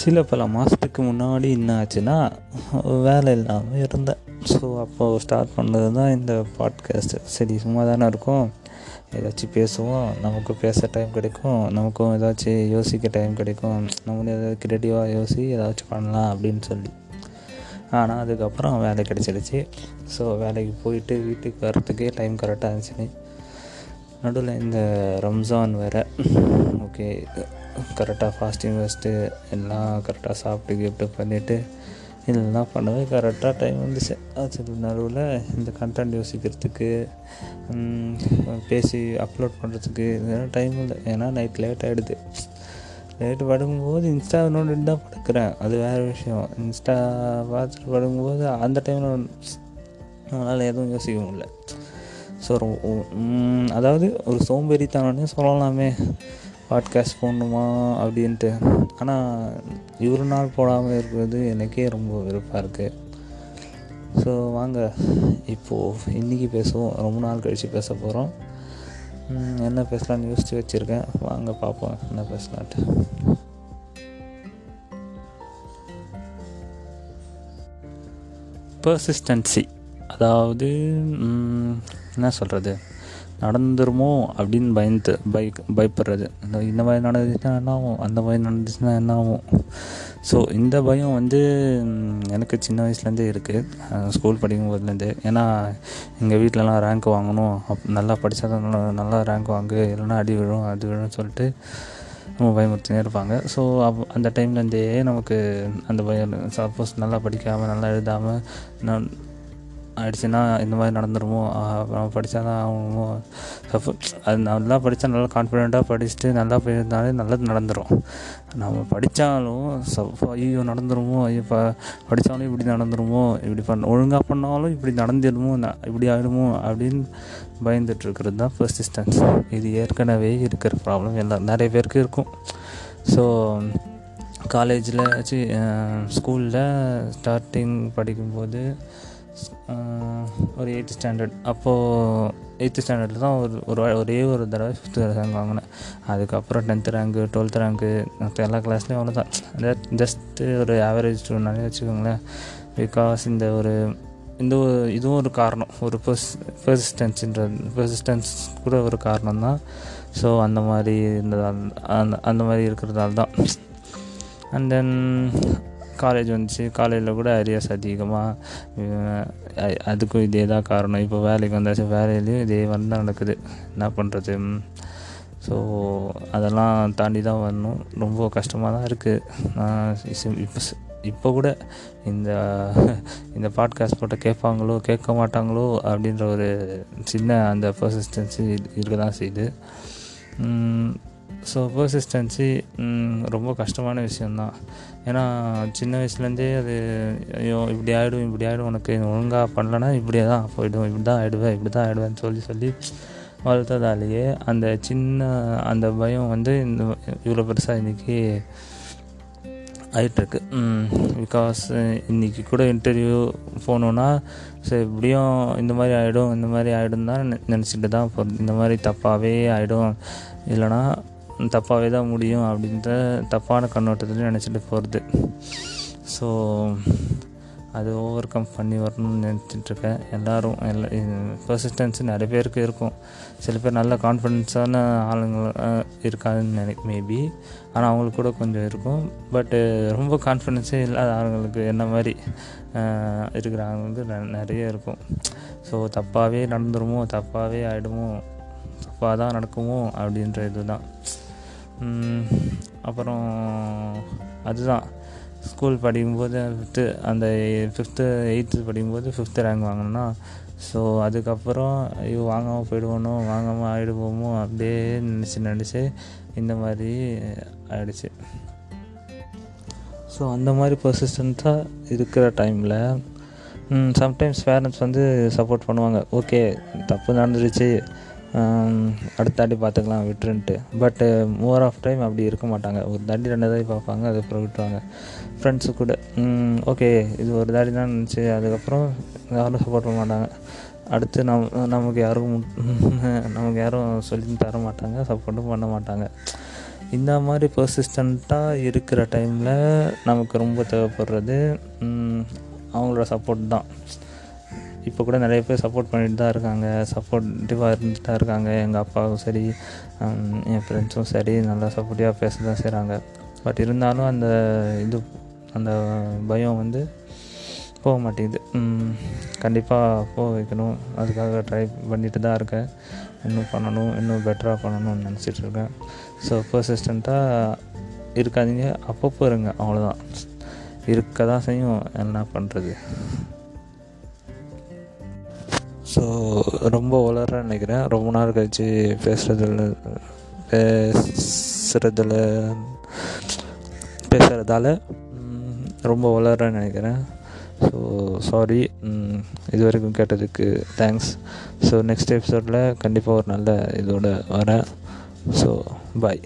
சில பல மாதத்துக்கு முன்னாடி என்ன ஆச்சுன்னா வேலை இல்லாமல் இருந்தேன். ஸோ அப்போது ஸ்டார்ட் பண்ணது தான் இந்த பாட்காஸ்ட்டு சரி சும்மா தானே இருக்கும். ஏதாச்சும் பேசுவோம். நமக்கு பேச டைம் கிடைக்கும். நமக்கும் ஏதாச்சும் யோசிக்க டைம் கிடைக்கும். நம்மளும் ஏதாவது கிரியேட்டிவாக யோசி ஏதாச்சும் பண்ணலாம் அப்படின்னு சொல்லி. ஆனால் அதுக்கப்புறம் வேலை கிடச்சிடுச்சு. ஸோ வேலைக்கு போயிட்டு வீட்டுக்கு வர்றதுக்கே டைம் கரெக்டாக இருந்துச்சு நடுவில் இந்த ரம்ஜான் வேறு. ஓகே கரெக்டாக ஃபாஸ்டிங் ஃபஸ்ட்டு எல்லாம் கரெக்டாக சாப்பிட்டு கிஃப்ட்டு பண்ணிவிட்டு இதெல்லாம் பண்ணவே கரெக்டாக டைம் வந்துச்சு. அது நடுவில் இந்த கண்டென்ட் யோசிக்கிறதுக்கு பேசி அப்லோட் பண்ணுறதுக்கு இதெல்லாம் டைம் இல்லை. ஏன்னா நைட் லேட் ஆகிடுது லேட்டு படுக்கும்போது இன்ஸ்டா நோண்டிட்டு தான் படுக்கிறேன். அது வேறு விஷயம். இன்ஸ்டா பார்த்துட்டு படுக்கும்போது அந்த டைமில் நம்மளால் எதுவும் யோசிக்க முடியல. ஸோ அதாவது ஒரு சோம்பேறித்தனே சொல்லலாமே. பாட்காஸ்ட் போடணுமா அப்படின்ட்டு. ஆனால் இவ்வளோ நாள் போடாமல் இருக்கிறது எனக்கே ரொம்ப விருப்பாக இருக்குது ஸோ வாங்க. இப்போது இன்றைக்கி பேசுவோம். ரொம்ப நாள் கழித்து பேச போகிறோம் என்ன பேசலான்னு யோசித்து வச்சுருக்கேன். வாங்க பார்ப்போம் என்ன பேசலான்ட்டு. பர்சிஸ்டன்சி அதாவது என்ன சொல்கிறது நடந்துருமோ அப்படின்னு பயந்து பய பயப்படுறது. இந்த இந்த மாதிரி நடந்துச்சுன்னா என்ன ஆகும் அந்த மாதிரி நடந்துச்சுன்னா என்ன ஆகும் ஸோ இந்த பயம் வந்து எனக்கு சின்ன வயசுலேருந்தே இருக்குது ஸ்கூல் படிக்கும் போதுலேருந்து ஏன்னா எங்கள் வீட்டிலலாம் ரேங்க் வாங்கணும். அப் நல்லா படித்தா தான் நல்லா ரேங்க் வாங்கு. இல்லைன்னா அடி விழும் அது விழும்னு சொல்லிட்டு நம்ம பயமுறுத்தினே இருப்பாங்க. ஸோ அப் அந்த டைம்லேருந்தே நமக்கு அந்த பயம் சப்போஸ் நல்லா படிக்காமல் நல்லா எழுதாமல் நான் ஆயிடுச்சுன்னா இந்த மாதிரி நடந்துருமோ? நம்ம படித்தா தான் ஆகணுமோ? சப்போஸ் அது நல்லா படித்தா நல்லா கான்ஃபிடெண்ட்டாக படிச்சுட்டு நல்லா போயிருந்தாலே நல்லது நடந்துடும் நம்ம படித்தாலும் சப்போ ஐயோ நடந்துருமோ? ஐயோ ப படித்தாலும் இப்படி நடந்துருமோ? இப்படி பண்ண ஒழுங்காக பண்ணாலும் இப்படி நடந்துடுமோ இப்படி ஆகிடுமோ அப்படின்னு பயந்துட்டுருக்கிறது தான் பர்சிஸ்டன்ஸ் இது ஏற்கனவே இருக்கிற ப்ராப்ளம் எல்லாம் நிறைய பேருக்கு இருக்கும். ஸோ காலேஜில் ஸ்கூலில் ஸ்டார்டிங் படிக்கும்போது ஒரு எயித்து ஸ்டாண்டர்ட் அப்போது எயித்து ஸ்டாண்டர்டில் தான் ஒரு ஒரு ஒரே ஒரு தடவை ஃபிஃப்த்து ரேங்க் வாங்கினேன். அதுக்கப்புறம் டென்த்து ரேங்க்கு டுவெல்த் ரேங்க்கு மற்ற எல்லா கிளாஸ்லேயும் அவ்வளோதான் ஜஸ்ட்டு ஒரு ஆவரேஜ் ஸ்டூடெண்ட்னாலே வச்சுக்கோங்களேன். பிகாஸ் இந்த ஒரு இந்த ஒரு இதுவும் ஒரு காரணம். ஒரு பர்ஸ் பெர்சிஸ்டன்ஸுன்றது பெர்சிஸ்டன்ஸ் கூட ஒரு காரணம் தான் ஸோ அந்த மாதிரி இருந்ததால் அந்த அந்த மாதிரி இருக்கிறதால தான் அண்ட் தென் காலேஜ் வந்துச்சு. காலேஜில் கூட அரியர்ஸ் அதிகமாக அதுக்கும் இதே தான் காரணம். இப்போ வேலைக்கு வந்தாச்சு வேலையிலையும் இதே வந்து தான் நடக்குது. என்ன பண்ணுறது ஸோ அதெல்லாம் தாண்டி தான் வரணும். ரொம்ப கஷ்டமாக தான் இருக்குது இப்போ இப்போ கூட இந்த இந்த பாட்காஸ்ட் போட்ட கேட்பாங்களோ கேட்க மாட்டாங்களோ அப்படின்ற ஒரு சின்ன அந்த பர்சிஸ்டன்சி இருக்க தான் செய்யுது. ஸோ பர்சிஸ்டன்சி ரொம்ப கஷ்டமான விஷயந்தான் ஏன்னா சின்ன வயசுலேருந்தே அது ஐயோ இப்படி ஆகிடும் இப்படி ஆகிடும் உனக்கு ஒழுங்காக பண்ணலன்னா இப்படியே தான் போயிடும். இப்படி தான் ஆகிடுவேன் இப்படி தான் ஆகிடுவேன்னு சொல்லி சொல்லி வளர்த்ததாலேயே அந்த சின்ன அந்த பயம் வந்து இந்த இவ்வளோ பெருசாக இன்றைக்கி ஆகிட்டுருக்கு பிகாஸ் இன்றைக்கி கூட இன்டர்வியூ போனோன்னா சரி இப்படியும் இந்த மாதிரி ஆகிடும் இந்த மாதிரி ஆகிடும் தான் நினச்சிட்டு தான் போகிறது இந்த மாதிரி தப்பாகவே ஆகிடும் இல்லைனா தப்பாகவே தான் முடியும் அப்படின்ற தப்பான கண்ணோட்டத்தில் நினச்சிட்டு போகிறது ஸோ அது ஓவர் கம் பண்ணி வரணும்னு நினச்சிட்ருக்கேன் எல்லோரும் எல்லா பர்சிஸ்டன்ஸு நிறைய பேருக்கு இருக்கும். சில பேர் நல்ல கான்ஃபிடென்ஸான ஆளுங்க இருக்காதுன்னு நினை மேபி ஆனால் அவங்களுக்கு கூட கொஞ்சம் இருக்கும். பட்டு ரொம்ப கான்ஃபிடென்ஸே இல்லாத ஆளுங்களுக்கு என்ன மாதிரி இருக்கிற ஆளுங்களுக்கு நிறைய இருக்கும். ஸோ தப்பாகவே நடந்துருமோ தப்பாகவே ஆகிடுமோ தப்பாக தான் நடக்குமோ அப்படின்ற இது தான் அப்புறம் அதுதான். ஸ்கூல் படிக்கும்போது ஃபிஃப்த்து அந்த ஃபிஃப்த்து எயித்து படிக்கும்போது ஃபிஃப்த்து ரேங்க் வாங்கினோன்னா ஸோ அதுக்கப்புறம் ஐயோ வாங்காமல் போயிடுவோனோ வாங்காமல் ஆகிடுவோமோ அப்படியே நினச்சி நினச்சி இந்த மாதிரி ஆயிடுச்சு. ஸோ அந்த மாதிரி பர்சிஸ்டண்ட்டாக இருக்கிற டைமில் சம்டைம்ஸ் பேரண்ட்ஸ் வந்து சப்போர்ட் பண்ணுவாங்க. ஓகே தப்பு நடந்துருச்சு. அடுத்த தாட்டி பார்த்துக்கலாம் விட்டுருன்ட்டு. பட்டு மோர் ஆஃப் டைம் அப்படி இருக்க மாட்டாங்க. ஒரு தாட்டி ரெண்டு தாட்டி பார்ப்பாங்க அதுக்கப்புறம் விட்டுருவாங்க ஃப்ரெண்ட்ஸு கூட. ஓகே இது ஒரு தாட்டி தான் நினச்சி அதுக்கப்புறம் யாரும் சப்போர்ட் பண்ண மாட்டாங்க. அடுத்து நம் நமக்கு யாரும் நமக்கு யாரும் சொல்லி தர மாட்டாங்க சப்போர்ட்டும் பண்ண மாட்டாங்க. இந்த மாதிரி பர்சிஸ்டண்ட்டாக இருக்கிற டைமில் நமக்கு ரொம்ப தேவைப்படுறது அவங்களோட சப்போர்ட் தான். இப்போ கூட நிறைய பேர் சப்போர்ட் பண்ணிட்டு தான் இருக்காங்க. சப்போர்ட்டிவாக இருந்துட்டு தான் இருக்காங்க. எங்கள் அப்பாவும் சரி என் ஃப்ரெண்ட்ஸும் சரி நல்லா சப்போர்ட்டிவாக பேச தான் செய்கிறாங்க பட் இருந்தாலும் அந்த இது அந்த பயம் வந்து போக மாட்டேங்குது. கண்டிப்பாக போக வைக்கணும். அதுக்காக ட்ரை பண்ணிட்டு தான் இருக்கேன். இன்னும் பண்ணணும் இன்னும் பெட்டராக பண்ணணும்னு நினச்சிட்டு இருக்கேன். ஸோ பர்சிஸ்டண்ட்டாக இருக்காதீங்க. அப்பப்போ இருங்க. அவ்வளோதான் இருக்க தான் செய்யும். என்ன பண்ணுறது ரொம்ப வளர நினைக்கிறேன். ரொம்ப நாள் கழித்து பேசுகிறதுல பேசுகிறதுல பேசுகிறதால ரொம்ப வளர நினைக்கிறேன். ஸோ சாரி இது வரைக்கும் கேட்டதுக்கு தேங்க்ஸ் ஸோ நெக்ஸ்ட் எபிசோடில் கண்டிப்பாக ஒரு நல்ல இதோட வரேன். So bye